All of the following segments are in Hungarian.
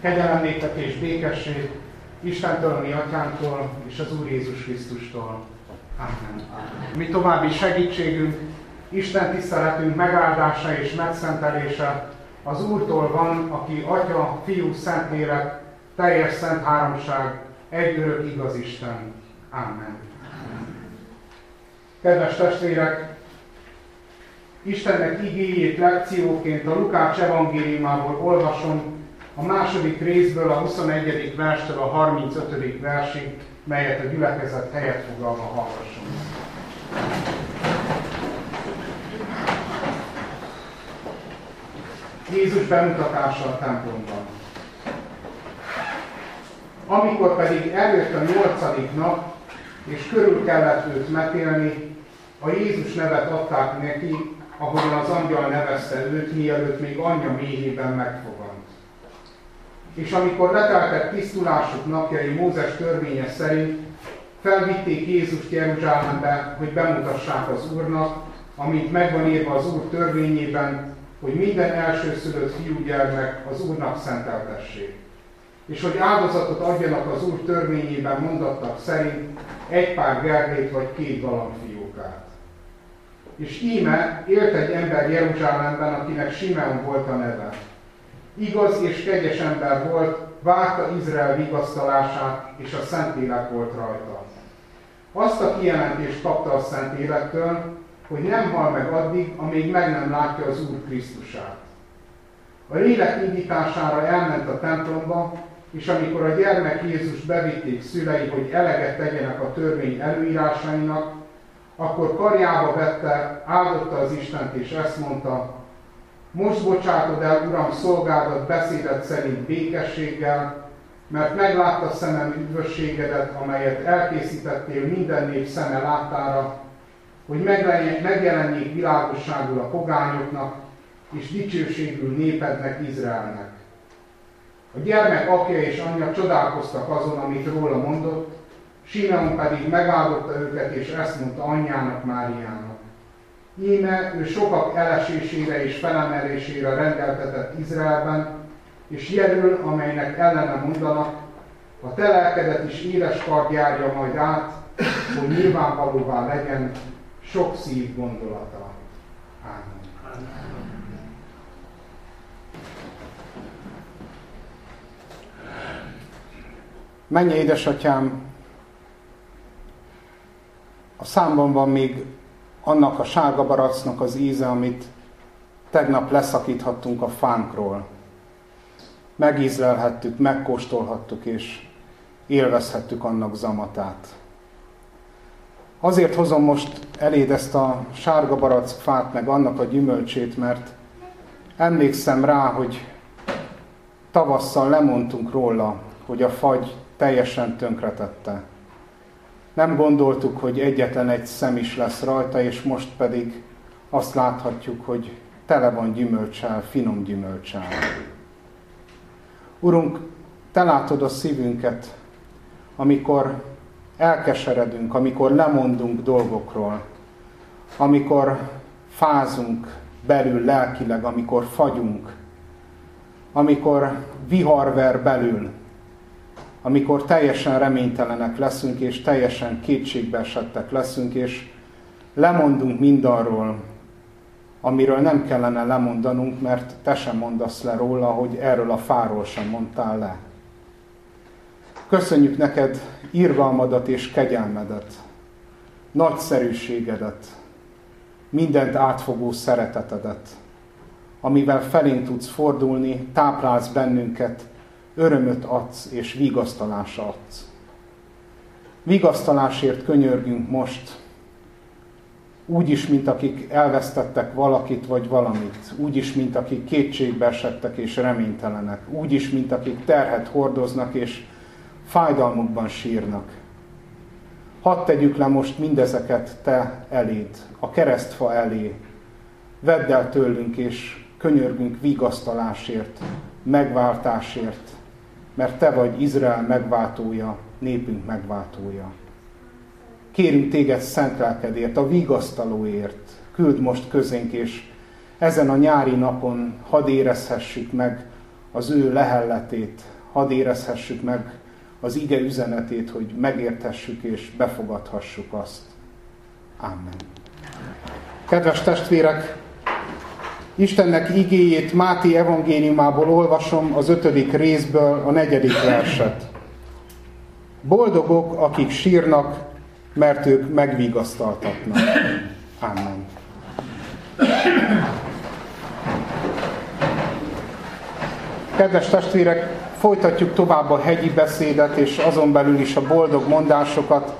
Kegyelem néktek és békesség Istentől, a mi atyánktól és az Úr Jézus Krisztustól. Amen. Mi további segítségünk, Isten tiszteletünk megáldása és megszentelése az Úrtól van, aki Atya, Fiú, Szentlélek, teljes szent háromság, egy örök igaz Isten. Amen. Kedves testvérek, Istennek igéjét lekcióként a Lukács evangéliumából olvasom a második részből a 21. verstől a 35. versig, melyet a gyülekezet helyet foglalva hallgassunk. Jézus bemutatása a templomban. Amikor pedig eljött a nyolcadik nap, és körül kellett őt metélni, a Jézus nevet adták neki, ahogyan az angyal nevezte őt, mielőtt még anyja méhében megfogant. És amikor leteltek tisztulásuk napjai Mózes törvénye szerint, felvitték Jézust Jeruzsálembe, hogy bemutassák az Úrnak, amit megvan írva az Úr törvényében, hogy minden elsőszülött fiúgyermek az Úrnak szenteltessék. És hogy áldozatot adjanak az Úr törvényében mondattak szerint egy pár gerlét vagy két galamfiókát. És íme élt egy ember Jeruzsálemben, akinek Simeon volt a neve. Igaz és kegyes ember volt, várta Izrael vigasztalását, és a Szentlélek volt rajta. Azt a kijelentést kapta a Szentélektől, hogy nem hal meg addig, amíg meg nem látja az Úr Krisztusát. A lélek indítására elment a templomba, és amikor a gyermek Jézus bevitték szülei, hogy eleget tegyenek a törvény előírásainak, akkor karjába vette, áldotta az Istent, és ezt mondta, most bocsátod el, Uram, szolgádat beszédet szerint békességgel, mert meglátta szemem üdvösségedet, amelyet elkészítettél minden nép szeme láttára, hogy megjelenjék világosságul a pogányoknak, és dicsőségül népednek, Izraelnek. A gyermek apja és anyja csodálkoztak azon, amit róla mondott, Simeon pedig megáldotta őket, és ezt mondta anyjának, Máriának. Íme ő sokak elesésére és felemelésére rendeltetett Izraelben, és jelül, amelynek ellene mondanak, a te is éles kard járja majd át, hogy nyilvánvalóvá legyen sok szív gondolata. Ámen. Menj, édesatyám, a számban van még annak a sárga baracnak az íze, amit tegnap leszakíthattunk a fánkról. Megízlelhettük, megkóstolhattuk, és élvezhettük annak zamatát. Azért hozom most eléd ezt a sárga barack fát, meg annak a gyümölcsét, mert emlékszem rá, hogy tavasszal lemondtunk róla, hogy a fagy teljesen tönkretette. Nem gondoltuk, hogy egyetlen egy szem is lesz rajta, és most pedig azt láthatjuk, hogy tele van gyümölcsel, finom gyümölcsel. Urunk, Te látod a szívünket, amikor elkeseredünk, amikor lemondunk dolgokról, amikor fázunk belül lelkileg, amikor fagyunk, amikor viharver belül, amikor teljesen reménytelenek leszünk, és teljesen kétségbeesettek leszünk, és lemondunk mindarról, amiről nem kellene lemondanunk, mert te sem mondasz le róla, hogy erről a fáról sem mondtál le. Köszönjük neked irgalmadat és kegyelmedet, nagyszerűségedet, mindent átfogó szeretetedet, amivel felénk tudsz fordulni, táplálsz bennünket, örömöt adsz és vigasztalás adsz. Vigasztalásért könyörgünk most, úgy is, mint akik elvesztettek valakit vagy valamit, úgy is, mint akik kétségbe esettek és reménytelenek, úgy is, mint akik terhet hordoznak és fájdalmukban sírnak. Hadd tegyük le most mindezeket te eléd, a keresztfa elé. Vedd el tőlünk és könyörgünk vigasztalásért, megváltásért, mert te vagy Izrael megváltója, népünk megváltója. Kérünk téged szent lelkedért, a vigasztalóért, küld most közénk, és ezen a nyári napon hadd érezhessük meg az ő lehelletét, hadd érezhessük meg az ige üzenetét, hogy megértessük és befogadhassuk azt. Amen. Kedves testvérek, Istennek igéjét Máté evangéliumából olvasom az ötödik részből a negyedik verset. Boldogok, akik sírnak, mert ők megvigasztaltatnak. Amen. Kedves testvérek, folytatjuk tovább a hegyi beszédet, és azon belül is a boldog mondásokat.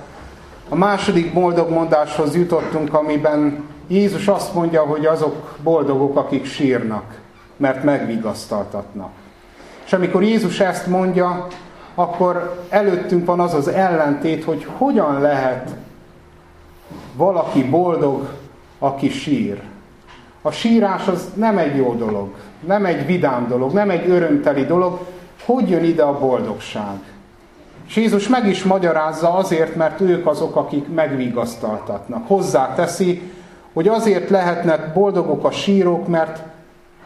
A második boldog mondáshoz jutottunk, amiben Jézus azt mondja, hogy azok boldogok, akik sírnak, mert megvigasztaltatnak. És amikor Jézus ezt mondja, akkor előttünk van az az ellentét, hogy hogyan lehet valaki boldog, aki sír. A sírás az nem egy jó dolog, nem egy vidám dolog, nem egy örömteli dolog. Hogy jön ide a boldogság? És Jézus meg is magyarázza azért, mert ők azok, akik megvigasztaltatnak. Hozzáteszi, hogy azért lehetnek boldogok a sírok, mert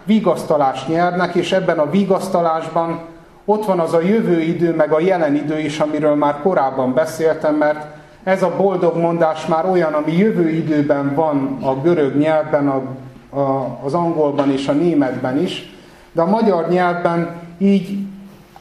vigasztalást nyernek, és ebben a vigasztalásban ott van az a jövő idő, meg a jelen idő is, amiről már korábban beszéltem, mert ez a boldog mondás már olyan, ami jövő időben van a görög nyelvben, a, a, az angolban és a németben is, de a magyar nyelvben így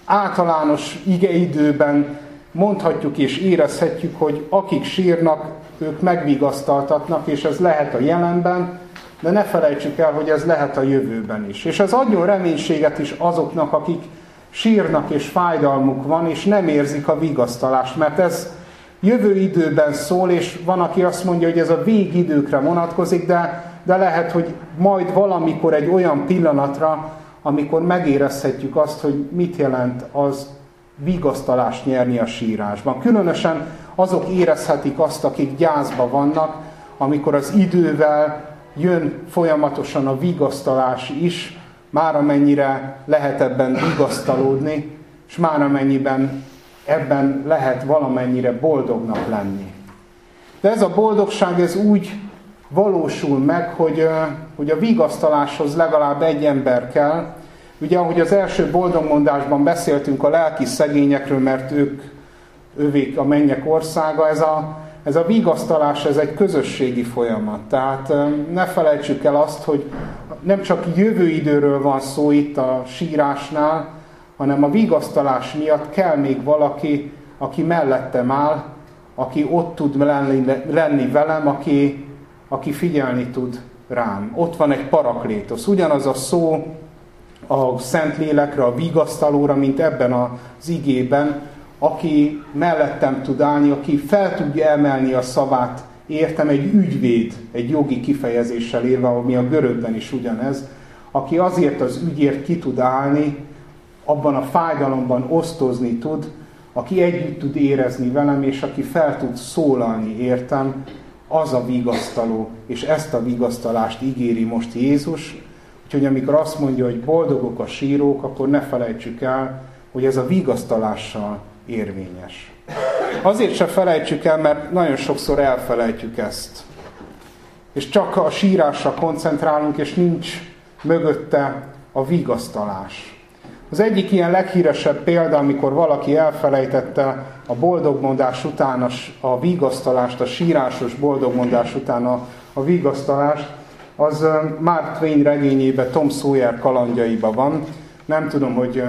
általános igeidőben mondhatjuk és érezhetjük, hogy akik sírnak, ők megvigasztaltatnak, és ez lehet a jelenben, de ne felejtsük el, hogy ez lehet a jövőben is. És ez adjon reménységet is azoknak, akik sírnak és fájdalmuk van, és nem érzik a vigasztalást, mert ez jövő időben szól, és van, aki azt mondja, hogy ez a végidőkre vonatkozik, de, de lehet, hogy majd valamikor egy olyan pillanatra, amikor megérezhetjük azt, hogy mit jelent az vigasztalást nyerni a sírásban. Különösen azok érezhetik azt, akik gyászba vannak, amikor az idővel jön folyamatosan a vigasztalás is, már amennyire lehet ebben vigasztalódni, és már amennyiben ebben lehet valamennyire boldognak lenni. De ez a boldogság, ez úgy valósul meg, hogy, hogy a vigasztaláshoz legalább egy ember kell. Ugye, ahogy az első boldogmondásban beszéltünk a lelki szegényekről, mert ők övék a mennyek országa, ez a, ez a vigasztalás, ez egy közösségi folyamat. Tehát ne felejtsük el azt, hogy nem csak jövő időről van szó itt a sírásnál, hanem a vigasztalás miatt kell még valaki, aki mellettem áll, aki ott tud lenni, lenni velem, aki, aki figyelni tud rám. Ott van egy paraklétosz. Ugyanaz a szó a Szentlélekre, a vigasztalóra, mint ebben az igében, aki mellettem tud állni, aki fel tudja emelni a szavát, értem egy ügyvéd, egy jogi kifejezéssel érve, ami a görögben is ugyanez, aki azért az ügyért ki tud állni, abban a fájdalomban osztozni tud, aki együtt tud érezni velem, és aki fel tud szólalni értem, az a vigasztaló, és ezt a vigasztalást ígéri most Jézus. Úgyhogy amikor azt mondja, hogy boldogok a sírók, akkor ne felejtsük el, hogy ez a vigasztalással érvényes. Azért se felejtsük el, mert nagyon sokszor elfelejtjük ezt. És csak a sírásra koncentrálunk, és nincs mögötte a vigasztalás. Az egyik ilyen leghíresebb példa, amikor valaki elfelejtette a boldogmondás után a, a vigasztalást, a sírásos boldogmondás után a, a vigasztalást, az Mark Twain regényében, Tom Sawyer kalandjaiban van. Nem tudom, hogy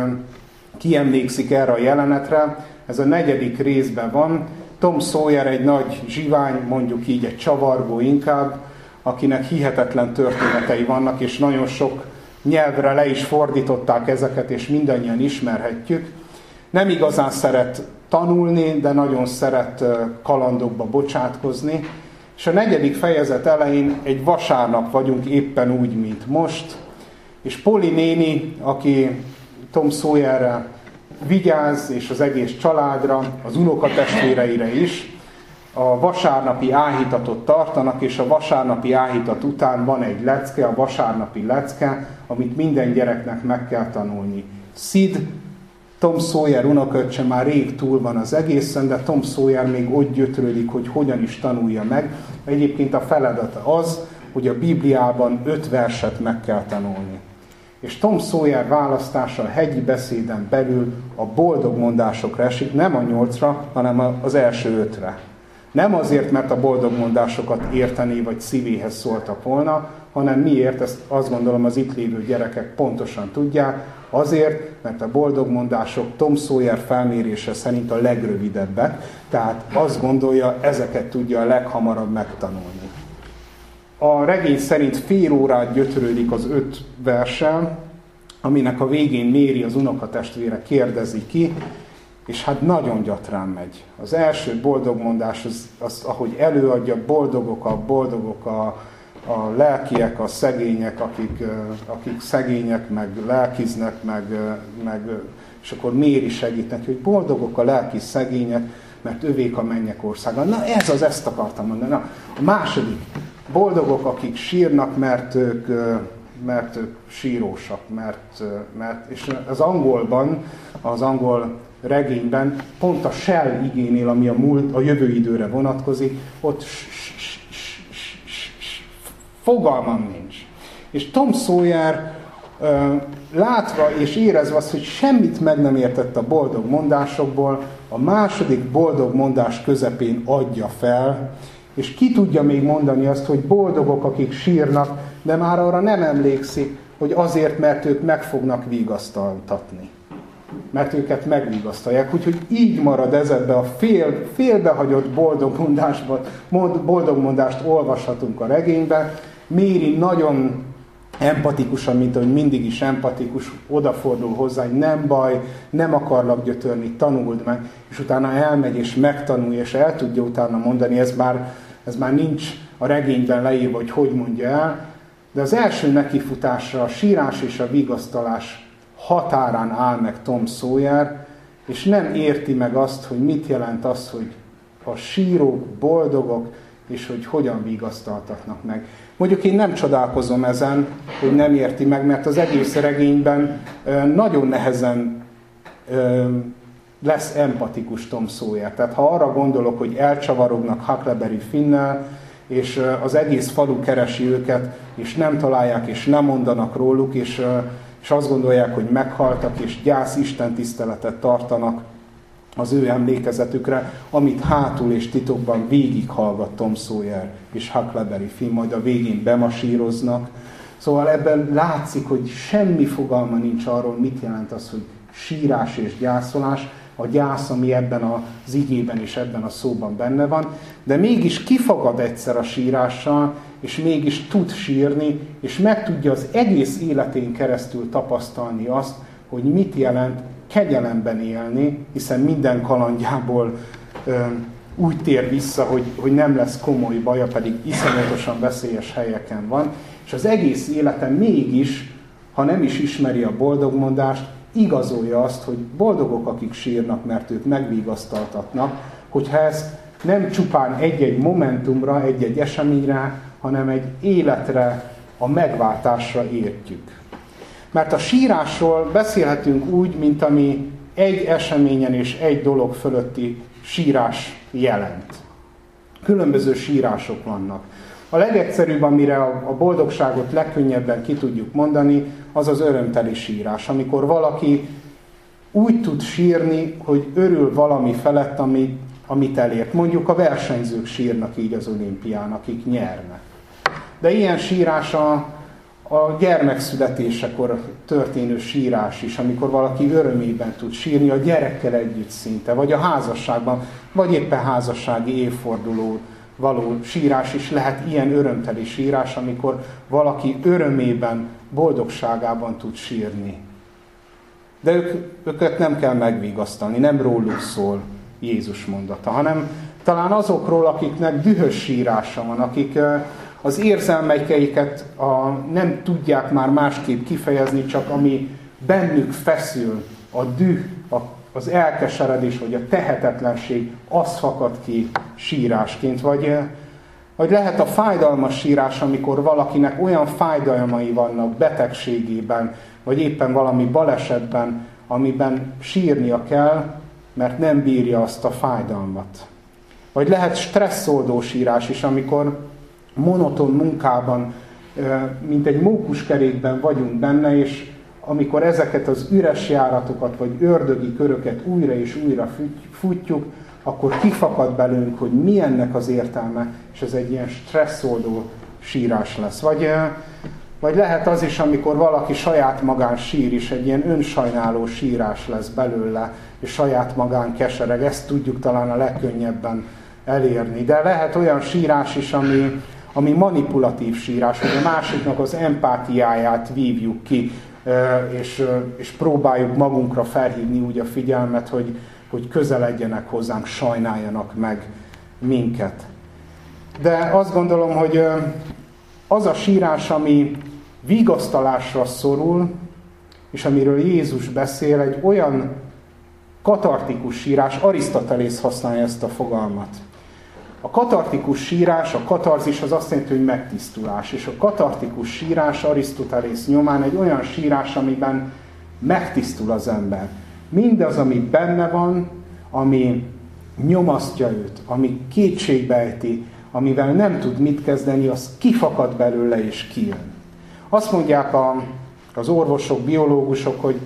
ki emlékszik erre a jelenetre, ez a negyedik részben van. Tom Sawyer egy nagy zsivány, mondjuk így egy csavargó inkább, akinek hihetetlen történetei vannak, és nagyon sok nyelvre le is fordították ezeket, és mindannyian ismerhetjük. Nem igazán szeret tanulni, de nagyon szeret kalandokba bocsátkozni. És a negyedik fejezet elején egy vasárnap vagyunk éppen úgy, mint most, és Poli néni, aki Tom Sawyerre vigyáz, és az egész családra, az unokatestvéreire is, a vasárnapi áhítatot tartanak, és a vasárnapi áhítat után van egy lecke, a vasárnapi lecke, amit minden gyereknek meg kell tanulni. Sid, Tom Sawyer unoköccse már rég túl van az egészen, de Tom Sawyer még ott gyötrődik, hogy hogyan is tanulja meg. Egyébként a feladata az, hogy a Bibliában öt verset meg kell tanulni. És Tom Sawyer választása a hegyi beszéden belül a boldog mondásokra esik, nem a nyolcra, hanem az első ötre. Nem azért, mert a boldog mondásokat érteni vagy szívéhez szóltak volna, hanem miért, ezt azt gondolom az itt lévő gyerekek pontosan tudják, azért, mert a boldog mondások Tom Sawyer felmérése szerint a legrövidebbek, tehát azt gondolja, ezeket tudja a leghamarabb megtanulni. A regény szerint fél órát gyötrődik az öt versel, aminek a végén Méri az unokatestvére kérdezi ki, és hát nagyon gyatrán megy. Az első boldogmondás, az, az, ahogy előadja, boldogok a boldogok a, a lelkiek, a szegények, akik, akik szegények, meg lelkiznek, meg, meg, és akkor Méri segít neki, hogy boldogok a lelki szegények, mert övék a mennyek országa. Na ez az, ezt akartam mondani. Na, a második, boldogok, akik sírnak, mert ők, mert ők sírósak, mert, mert, és az angolban, az angol regényben pont a shell igénél, ami a, múlt, a jövő időre vonatkozik, ott fogalmam nincs. És Tom Sawyer látva és érezve azt, hogy semmit meg nem értett a boldog mondásokból, a második boldog mondás közepén adja fel, és ki tudja még mondani azt, hogy boldogok, akik sírnak, de már arra nem emlékszik, hogy azért, mert ők meg fognak vigasztaltatni. Mert őket megvigasztalják. Úgyhogy így marad ez ebbe a fél, félbehagyott boldogmondásban, boldogmondást olvashatunk a regényben. Méri nagyon empatikusan, mint ahogy mindig is empatikus, odafordul hozzá, hogy nem baj, nem akarlak gyötörni, tanuld meg, és utána elmegy és megtanulja, és el tudja utána mondani, ez már, ez már nincs a regényben leírva, hogy hogy mondja el, de az első nekifutásra a sírás és a vigasztalás határán áll meg Tom Sawyer, és nem érti meg azt, hogy mit jelent az, hogy a sírók boldogok, és hogy hogyan vigasztaltatnak meg. Mondjuk én nem csodálkozom ezen, hogy nem érti meg, mert az egész regényben nagyon nehezen lesz empatikus Tom Sawyer. Tehát ha arra gondolok, hogy elcsavarognak Huckleberry Finnel, és az egész falu keresi őket, és nem találják, és nem mondanak róluk, és, és azt gondolják, hogy meghaltak, és gyász Isten tiszteletet tartanak az ő emlékezetükre, amit hátul és titokban végighallgat Tom Sawyer és Huckleberry Finn, majd a végén bemasíroznak. Szóval ebben látszik, hogy semmi fogalma nincs arról, mit jelent az, hogy sírás és gyászolás, a gyász, ami ebben az igében és ebben a szóban benne van, de mégis kifagad egyszer a sírással, és mégis tud sírni, és meg tudja az egész életén keresztül tapasztalni azt, hogy mit jelent kegyelemben élni, hiszen minden kalandjából ö, úgy tér vissza, hogy, hogy nem lesz komoly baja, pedig iszonyatosan veszélyes helyeken van, és az egész élete mégis, ha nem is ismeri a boldogmondást, igazolja azt, hogy boldogok, akik sírnak, mert ők megvigasztaltatnak, hogyha ezt nem csupán egy-egy momentumra, egy-egy eseményre, hanem egy életre, a megváltásra értjük. Mert a sírásról beszélhetünk úgy, mint ami egy eseményen és egy dolog fölötti sírás jelent. Különböző sírások vannak. A legegyszerűbb, amire a boldogságot legkönnyebben ki tudjuk mondani, az az örömteli sírás, amikor valaki úgy tud sírni, hogy örül valami felett, ami, amit elért. Mondjuk a versenyzők sírnak így az olimpián, akik nyernek. De ilyen sírás a, a gyermekszületésekor történő sírás is, amikor valaki örömében tud sírni a gyerekkel együtt szinte, vagy a házasságban, vagy éppen házassági évforduló való sírás is lehet ilyen örömteli sírás, amikor valaki örömében, boldogságában tud sírni. De ők, őket nem kell megvigasztalni, nem róluk szól Jézus mondata, hanem talán azokról, akiknek dühös sírása van, akik az érzelmeikeiket a, nem tudják már másképp kifejezni, csak ami bennük feszül, a düh, a az elkeseredés vagy a tehetetlenség az fakad ki sírásként, vagy, eh, vagy lehet a fájdalmas sírás, amikor valakinek olyan fájdalmai vannak betegségében, vagy éppen valami balesetben, amiben sírnia kell, mert nem bírja azt a fájdalmat. Vagy lehet stresszoldó sírás is, amikor monoton munkában, mint egy mókuskerékben vagyunk benne, és amikor ezeket az üres járatokat, vagy ördögi köröket újra és újra futjuk, akkor kifakad belőlünk, hogy mi ennek az értelme, és ez egy ilyen stresszoldó sírás lesz. Vagy, vagy lehet az is, amikor valaki saját magán sír is, egy ilyen önsajnáló sírás lesz belőle, és saját magán kesereg. Ezt tudjuk talán a legkönnyebben elérni. De lehet olyan sírás is, ami, ami manipulatív sírás, hogy a másiknak az empátiáját vívjuk ki, és, és próbáljuk magunkra felhívni úgy a figyelmet, hogy, hogy közeledjenek hozzánk, sajnáljanak meg minket. De azt gondolom, hogy az a sírás, ami vigasztalásra szorul, és amiről Jézus beszél, egy olyan katartikus sírás, Arisztotelész használja ezt a fogalmat. A katartikus sírás, a katarzis az azt jelenti, hogy megtisztulás. És a katartikus sírás Arisztotelész nyomán egy olyan sírás, amiben megtisztul az ember. Mindaz, ami benne van, ami nyomasztja őt, ami kétségbejti, amivel nem tud mit kezdeni, az kifakad belőle és kijön. Azt mondják a, az orvosok, biológusok, hogy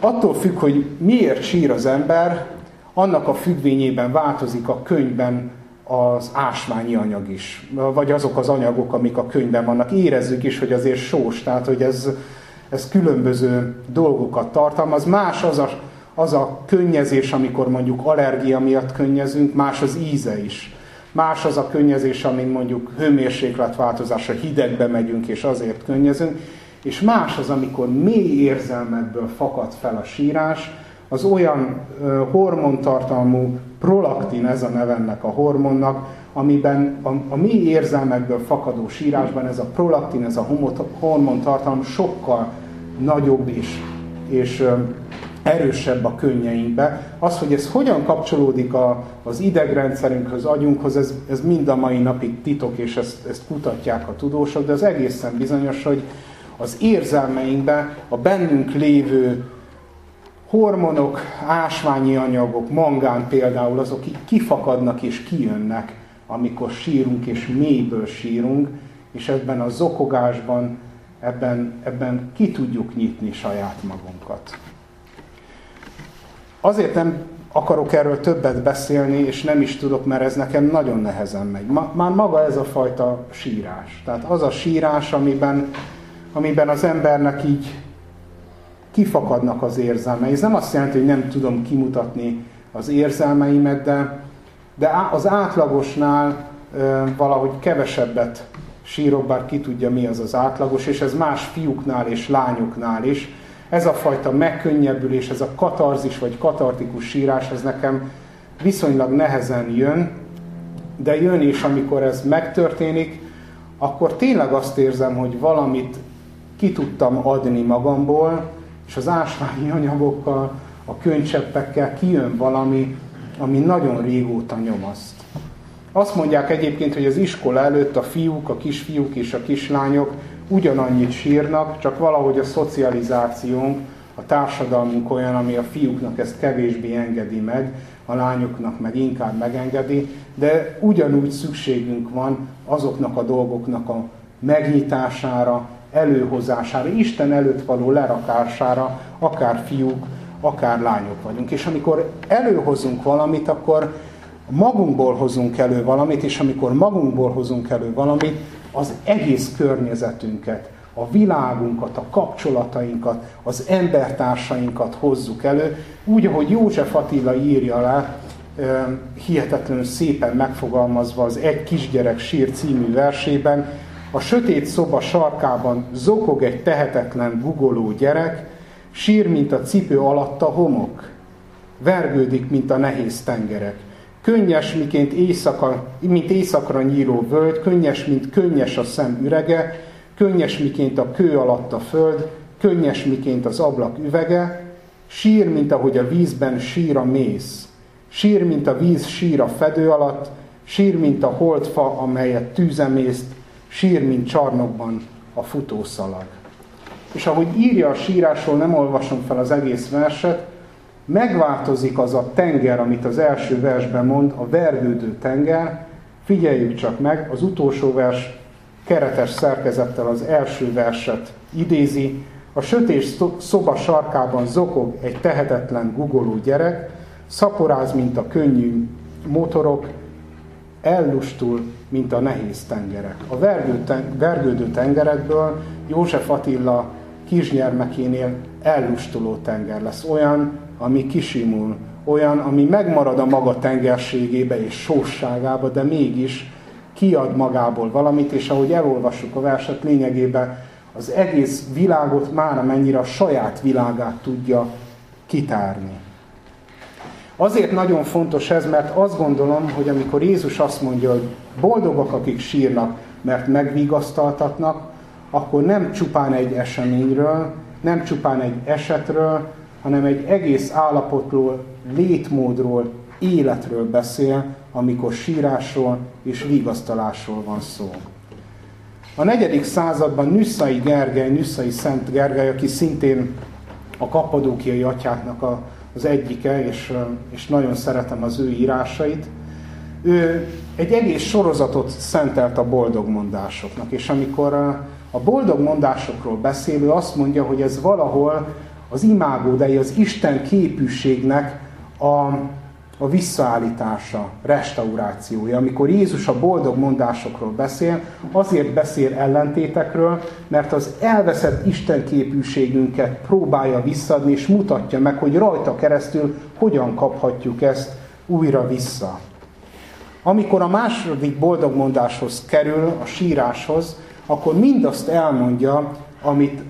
attól függ, hogy miért sír az ember, annak a függvényében változik a könyvben az ásványi anyag is, vagy azok az anyagok, amik a könyvben vannak. Érezzük is, hogy azért sós, tehát hogy ez, ez különböző dolgokat tartalmaz. Más az a, az a könnyezés, amikor mondjuk allergia miatt könnyezünk, más az íze is. Más az a könnyezés, amin mondjuk hőmérsékletváltozásra hidegbe megyünk, és azért könnyezünk. És más az, amikor mély érzelmekből fakad fel a sírás, az olyan hormontartalmú prolaktin, ez a nevennek a hormonnak, amiben a, a mi érzelmekből fakadó sírásban ez a prolaktin, ez a hormontartalom sokkal nagyobb is, és erősebb a könnyeinkbe. Az, hogy ez hogyan kapcsolódik a, az idegrendszerünkhöz, agyunkhoz, ez, ez mind a mai napig titok, és ezt, ezt kutatják a tudósok, de az egészen bizonyos, hogy az érzelmeinkbe a bennünk lévő hormonok, ásványi anyagok, mangán például, azok így kifakadnak és kijönnek, amikor sírunk és mélyből sírunk, és ebben a zokogásban, ebben, ebben ki tudjuk nyitni saját magunkat. Azért nem akarok erről többet beszélni, és nem is tudok, mert ez nekem nagyon nehezen megy. Ma, már maga ez a fajta sírás. Tehát az a sírás, amiben, amiben az embernek így kifakadnak az érzelmei. Ez nem azt jelenti, hogy nem tudom kimutatni az érzelmeimet, de, de az átlagosnál valahogy kevesebbet sírok, bár ki tudja mi az az átlagos, és ez más fiúknál és lányoknál is. Ez a fajta megkönnyebbülés, ez a katarzis vagy katartikus sírás, ez nekem viszonylag nehezen jön, de jön is, amikor ez megtörténik, akkor tényleg azt érzem, hogy valamit ki tudtam adni magamból, és az ásványi anyagokkal, a könycseppekkel kijön valami, ami nagyon régóta nyomaszt. Azt mondják egyébként, hogy az iskola előtt a fiúk, a kisfiúk és a kislányok ugyanannyit sírnak, csak valahogy a szocializációnk, a társadalmunk olyan, ami a fiúknak ezt kevésbé engedi meg, a lányoknak meg inkább megengedi, de ugyanúgy szükségünk van azoknak a dolgoknak a megnyitására, előhozására, Isten előtt való lerakására, akár fiúk, akár lányok vagyunk. És amikor előhozunk valamit, akkor magunkból hozunk elő valamit, és amikor magunkból hozunk elő valamit, az egész környezetünket, a világunkat, a kapcsolatainkat, az embertársainkat hozzuk elő, úgy, ahogy József Attila írja le, hihetetlenül szépen megfogalmazva az Egy kisgyerek sír című versében, a sötét szoba sarkában zokog egy tehetetlen, gugoló gyerek, sír, mint a cipő alatt a homok, vergődik, mint a nehéz tengerek. Könnyes, miként éjszaka, mint éjszakra nyíró völgy, könnyes, mint könnyes a szem ürege, könnyes, miként a kő alatt a föld, könnyes, miként az ablak üvege, sír, mint ahogy a vízben sír a mész, sír, mint a víz sír a fedő alatt, sír, mint a holdfa, amelyet tűzemészt, sír, mint csarnokban a futószalag. És ahogy írja a sírásról, nem olvasom fel az egész verset, megváltozik az a tenger, amit az első versben mond, a vergődő tenger. Figyeljük csak meg, az utolsó vers keretes szerkezettel az első verset idézi, A sötét szoba sarkában zokog egy tehetetlen gugoló gyerek, szaporáz, mint a könnyű motorok, ellustul, mint a nehéz tengerek. A vergődő tengerekből József Attila kisgyermekénél ellustuló tenger lesz. Olyan, ami kisimul, olyan, ami megmarad a maga tengerségébe és sósságába, de mégis kiad magából valamit, és ahogy elolvassuk a verset lényegében, az egész világot már mennyire a saját világát tudja kitárni. Azért nagyon fontos ez, mert azt gondolom, hogy amikor Jézus azt mondja, hogy boldogok, akik sírnak, mert megvigasztaltatnak, akkor nem csupán egy eseményről, nem csupán egy esetről, hanem egy egész állapotról, létmódról, életről beszél, amikor sírásról és vigasztalásról van szó. A negyedik században Nüsszai Gergely, Nüsszai Szent Gergely, aki szintén a kapadókiai atyáknak a, az egyike, és, és nagyon szeretem az ő írásait, ő egy egész sorozatot szentelt a boldogmondásoknak, és amikor a boldogmondásokról beszélő azt mondja, hogy ez valahol az imágódei, az Isten képűségnek a a visszaállítása, restaurációja. Amikor Jézus a boldog mondásokról beszél, azért beszél ellentétekről, mert az elveszett Isten képűségünket próbálja visszadni, és mutatja meg, hogy rajta keresztül hogyan kaphatjuk ezt újra vissza. Amikor a második boldog mondáshoz kerül, a síráshoz, akkor mindazt elmondja, amit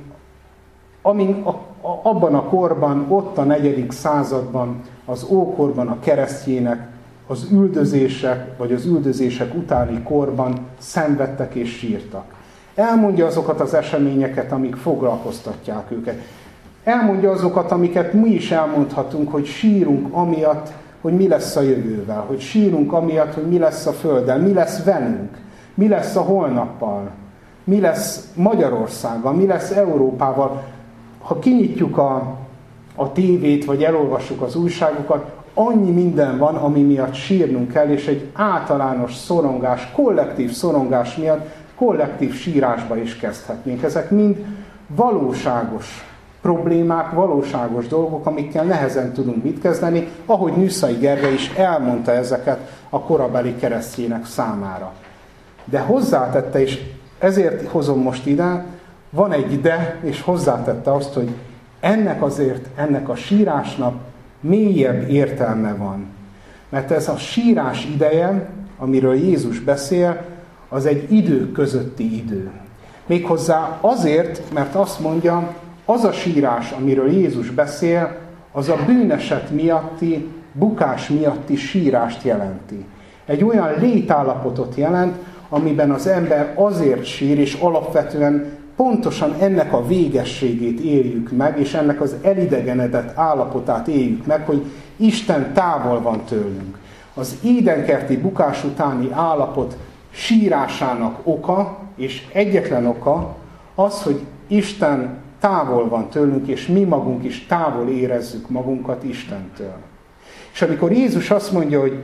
amin a, a, abban a korban, ott a negyedik században az ókorban a keresztjének az üldözések, vagy az üldözések utáni korban szenvedtek és sírtak. Elmondja azokat az eseményeket, amik foglalkoztatják őket. Elmondja azokat, amiket mi is elmondhatunk, hogy sírunk amiatt, hogy mi lesz a jövővel, hogy sírunk amiatt, hogy mi lesz a Földdel, mi lesz velünk, mi lesz a holnappal, mi lesz Magyarországgal, mi lesz Európával. Ha kinyitjuk a a tévét, vagy elolvassuk az újságokat, annyi minden van, ami miatt sírnunk kell, és egy általános szorongás, kollektív szorongás miatt kollektív sírásba is kezdhetnénk. Ezek mind valóságos problémák, valóságos dolgok, amikkel nehezen tudunk mit kezdeni, ahogy Nüsszai Gergely is elmondta ezeket a korabeli keresztjének számára. De hozzátette, és ezért hozom most ide, van egy ide, és hozzátette azt, hogy ennek azért, ennek a sírásnak mélyebb értelme van. Mert ez a sírás ideje, amiről Jézus beszél, az egy idő közötti idő. Méghozzá azért, mert azt mondja, az a sírás, amiről Jézus beszél, az a bűneset miatti, bukás miatti sírást jelenti. Egy olyan létállapotot jelent, amiben az ember azért sír, és alapvetően pontosan ennek a végességét éljük meg, és ennek az elidegenedett állapotát éljük meg, hogy Isten távol van tőlünk. Az édenkerti bukás utáni állapot sírásának oka, és egyetlen oka, az, hogy Isten távol van tőlünk, és mi magunk is távol érezzük magunkat Istentől. És amikor Jézus azt mondja, hogy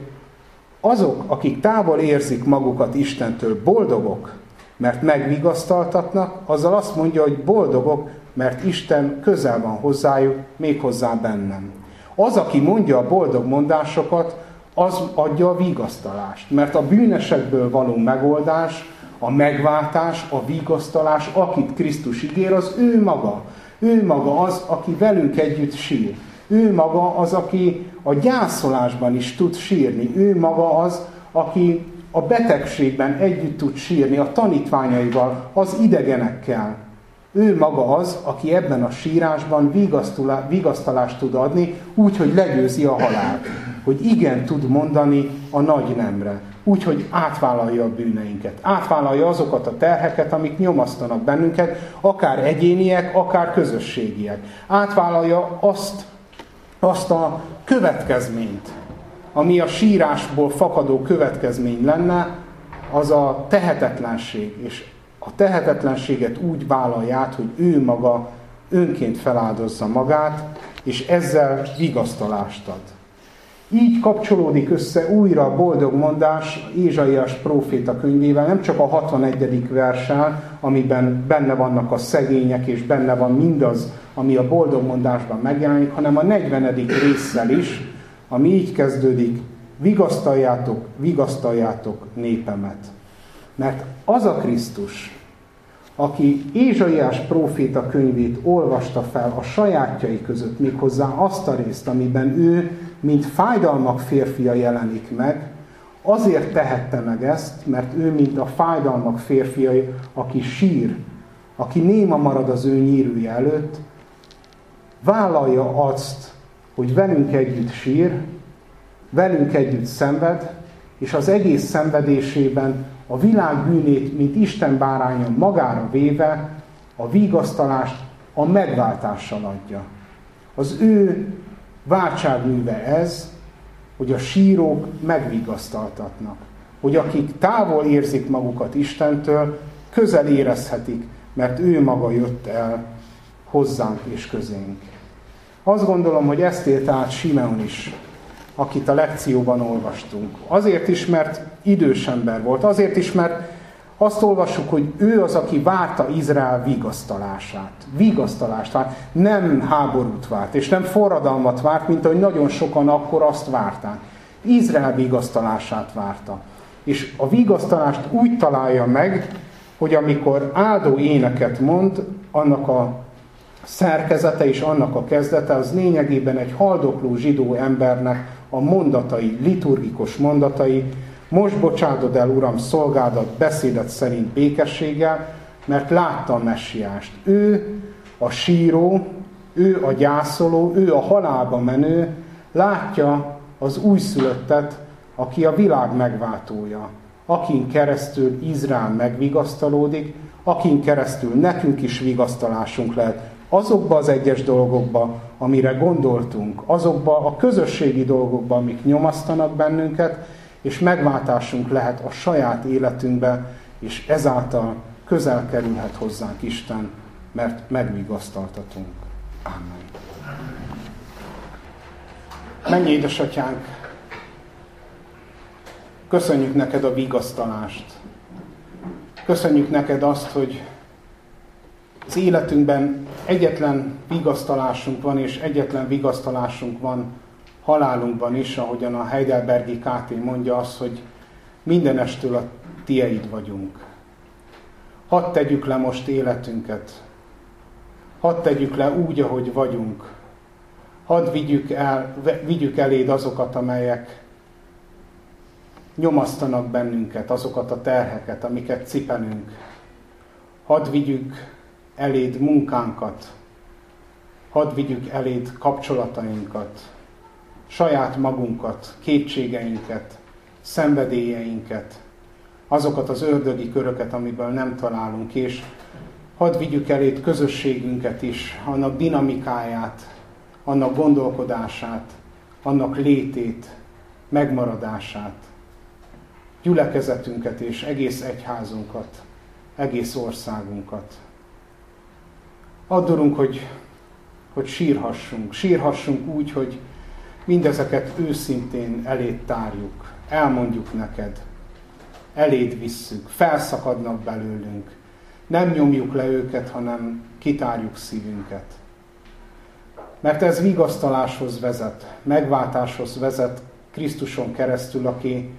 azok, akik távol érzik magukat Istentől, boldogok, mert megvigasztaltatnak, azzal azt mondja, hogy boldogok, mert Isten közel van hozzájuk, méghozzá bennem. Az, aki mondja a boldog mondásokat, az adja a vigasztalást. Mert a bűnesekből való megoldás, a megváltás, a vigasztalás, akit Krisztus ígér, az ő maga. Ő maga az, aki velünk együtt sír. Ő maga az, aki a gyászolásban is tud sírni. Ő maga az, aki a betegségben együtt tud sírni a tanítványaival, az idegenekkel. Ő maga az, aki ebben a sírásban vigasztalást tud adni, úgy, hogy legyőzi a halált. Hogy igen tud mondani a nagy nemre. Úgy, hogy átvállalja a bűneinket. Átvállalja azokat a terheket, amik nyomasztanak bennünket, akár egyéniek, akár közösségiek. Átvállalja azt, azt a következményt, ami a sírásból fakadó következmény lenne, az a tehetetlenség. És a tehetetlenséget úgy vállalja át, hogy ő maga önként feláldozza magát, és ezzel vigasztalást ad. Így kapcsolódik össze újra a boldog mondás Ézsaiás próféta könyvével, nem csak a 61. versel, amiben benne vannak a szegények, és benne van mindaz, ami a boldog mondásban megjelenik, hanem a 40. résszel is, ami így kezdődik, vigasztaljátok, vigasztaljátok népemet. Mert az a Krisztus, aki Ézsaiás próféta könyvét olvasta fel a sajátjai között, méghozzá azt a részt, amiben ő, mint fájdalmak férfia jelenik meg, azért tehette meg ezt, mert ő, mint a fájdalmak férfia, aki sír, aki néma marad az ő nyírője előtt, vállalja azt, hogy velünk együtt sír, velünk együtt szenved, és az egész szenvedésében a világ bűnét, mint Isten báránya magára véve, a vigasztalást a megváltással adja. Az ő váltságműve ez, hogy a sírók megvigasztaltatnak. Hogy akik távol érzik magukat Istentől, közel érezhetik, mert ő maga jött el hozzánk és közénk. Azt gondolom, hogy ezt élt át Simeon is akit a lekcióban olvastunk. Azért is, mert idős ember volt, azért is, mert azt olvassuk, hogy ő az, aki várta Izrael vigasztalását. Vigasztalást várt, nem háborút várt, és nem forradalmat várt, mint ahogy nagyon sokan akkor azt várták. Izrael vigasztalását várta. És a vigasztalást úgy találja meg, hogy amikor áldó éneket mond, annak a szerkezete és annak a kezdete az lényegében egy haldokló zsidó embernek a mondatai, liturgikus mondatai, most bocsátod el, Uram, szolgádat beszédet szerint békességgel, mert látta a messiást. Ő a síró, ő a gyászoló, ő a halálba menő, látja az újszülöttet, aki a világ megváltója, akin keresztül Izrael megvigasztalódik, akin keresztül nekünk is vigasztalásunk lehet, azokba az egyes dolgokba, amire gondoltunk, azokba a közösségi dolgokba, amik nyomasztanak bennünket, és megváltásunk lehet a saját életünkbe, és ezáltal közel kerülhet hozzánk Isten, mert megvigasztaltatunk. Amen. Mennyi édesatyánk, köszönjük neked a vigasztalást. Köszönjük neked azt, hogy az életünkben egyetlen vigasztalásunk van, és egyetlen vigasztalásunk van halálunkban is, ahogyan a Heidelbergi KT mondja azt, hogy mindenestől a tieid vagyunk. Hadd tegyük le most életünket. Hadd tegyük le úgy, ahogy vagyunk. Hadd vigyük, el, vigyük eléd azokat, amelyek nyomasztanak bennünket, azokat a terheket, amiket cipelünk. Hadd vigyük eléd munkánkat, hadd vigyük eléd kapcsolatainkat, saját magunkat, kétségeinket, szenvedélyeinket, azokat az ördögi köröket, amiből nem találunk, és hadd vigyük eléd közösségünket is, annak dinamikáját, annak gondolkodását, annak létét, megmaradását, gyülekezetünket és egész egyházunkat, egész országunkat. Addurunk, hogy, hogy sírhassunk. Sírhassunk úgy, hogy mindezeket őszintén eléd tárjuk. Elmondjuk neked. Eléd visszük. Felszakadnak belőlünk. Nem nyomjuk le őket, hanem kitárjuk szívünket. Mert ez vigasztaláshoz vezet, megváltáshoz vezet Krisztuson keresztül, aki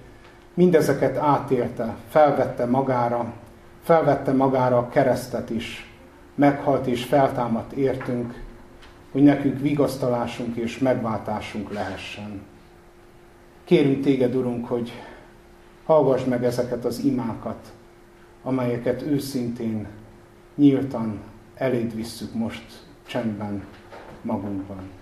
mindezeket átélte, felvette magára, felvette magára a keresztet is, meghalt és feltámadt értünk, hogy nekünk vigasztalásunk és megváltásunk lehessen. Kérünk téged, Urunk, hogy hallgass meg ezeket az imákat, amelyeket őszintén, nyíltan eléd visszük most csendben magunkban.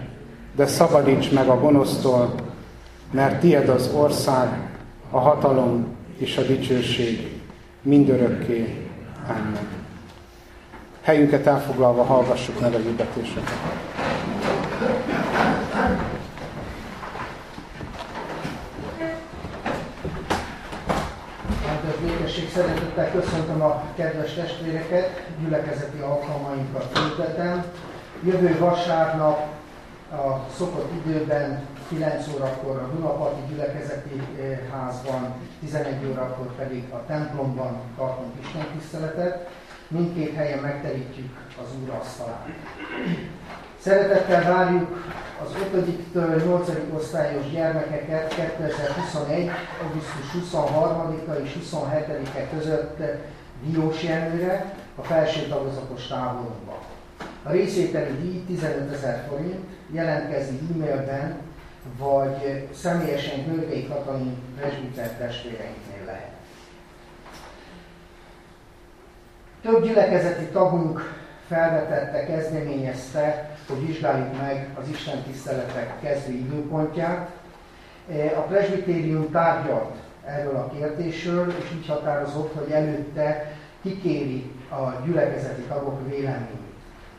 de szabadíts meg a gonosztól, mert tied az ország, a hatalom és a dicsőség mindörökké. Amen. Helyünket elfoglalva hallgassuk meg a hirdetéseket. szeretettel köszöntöm a kedves testvéreket, gyülekezeti alkalmainkat hirdetem. Jövő vasárnap a szokott időben 9 órakor a Dunapati gyülekezeti eh, házban, 11 órakor pedig a templomban tartunk Isten tiszteletet. Mindkét helyen megterítjük az Úr asztalát. Szeretettel várjuk az 5-től 8. osztályos gyermekeket 2021. augusztus 23-a és 27-e között Diós Jenőre, a felső tagozatos táborunkban. A részvételi díj 15 ezer forint, jelentkezni e-mailben, vagy személyesen Görgei Katalin presbiter testvéreinknél lehet. Több gyülekezeti tagunk felvetette, kezdeményezte, hogy vizsgáljuk meg az Isten tiszteletek kezdő időpontját. A presbitérium tárgyalt erről a kérdésről, és így határozott, hogy előtte kikéri a gyülekezeti tagok véleményét.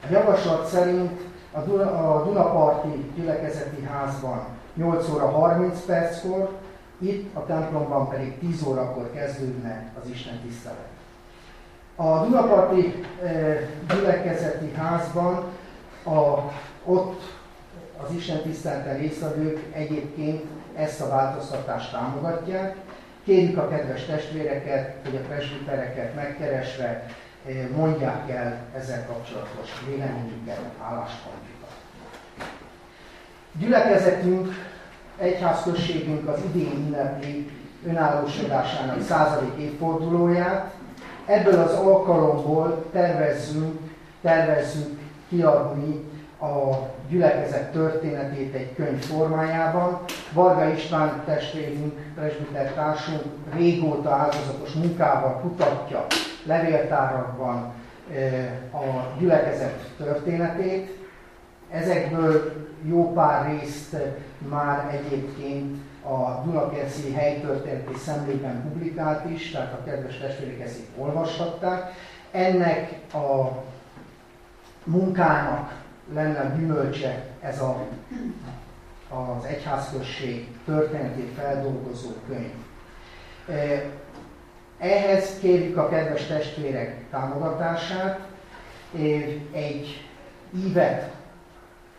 A javaslat szerint a, Duna, a Dunaparti gyülekezeti házban 8 óra 30 perckor, itt a templomban pedig 10 órakor kezdődne az Isten tisztelet. A Dunaparti eh, gyülekezeti házban a, ott az Isten tisztelten résztvevők egyébként ezt a változtatást támogatják. Kérjük a kedves testvéreket, hogy a presbitereket megkeresve mondják el ezzel kapcsolatos véleményüket, álláspontjukat. Gyülekezetünk, egyházközségünk az idén ünnepli önállósodásának századik évfordulóját, Ebből az alkalomból tervezzünk, tervezzünk kiadni a gyülekezet történetét egy könyv formájában. Varga István testvérünk, presbiter társunk régóta áldozatos munkával kutatja levéltárakban eh, a gyülekezet történetét. Ezekből jó pár részt már egyébként a Dunakerci helytörténeti szemlében publikált is, tehát a kedves testvérek ezt itt olvashatták. Ennek a munkának lenne gyümölcse ez a, az egyházközség történetét feldolgozó könyv. Ehhez kérjük a kedves testvérek támogatását. Egy ívet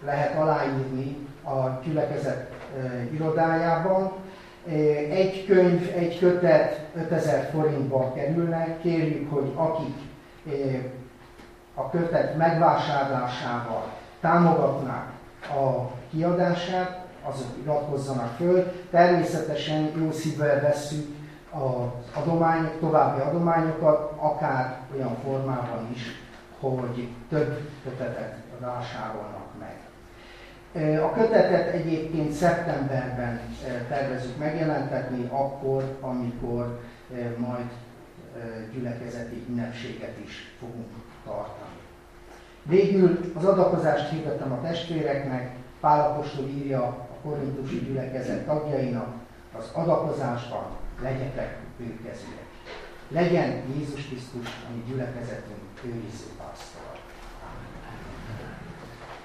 lehet aláírni a gyülekezet irodájában. Egy könyv, egy kötet 5000 forintba kerülnek. Kérjük, hogy akik a kötet megvásárlásával támogatnák a kiadását, azok iratkozzanak föl. Természetesen jó szívvel vesszük az adomány, további adományokat, akár olyan formában is, hogy több kötetet vásárolnak meg. A kötetet egyébként szeptemberben tervezünk megjelentetni, akkor, amikor majd gyülekezeti ünnepséget is fogunk tartani. Végül az adakozást hirdettem a testvéreknek, Pálapostól írja a korintusi gyülekezet tagjainak, az adakozásban legyetek bőkezőek. Legyen Jézus Krisztus, ami gyülekezetünk őriző.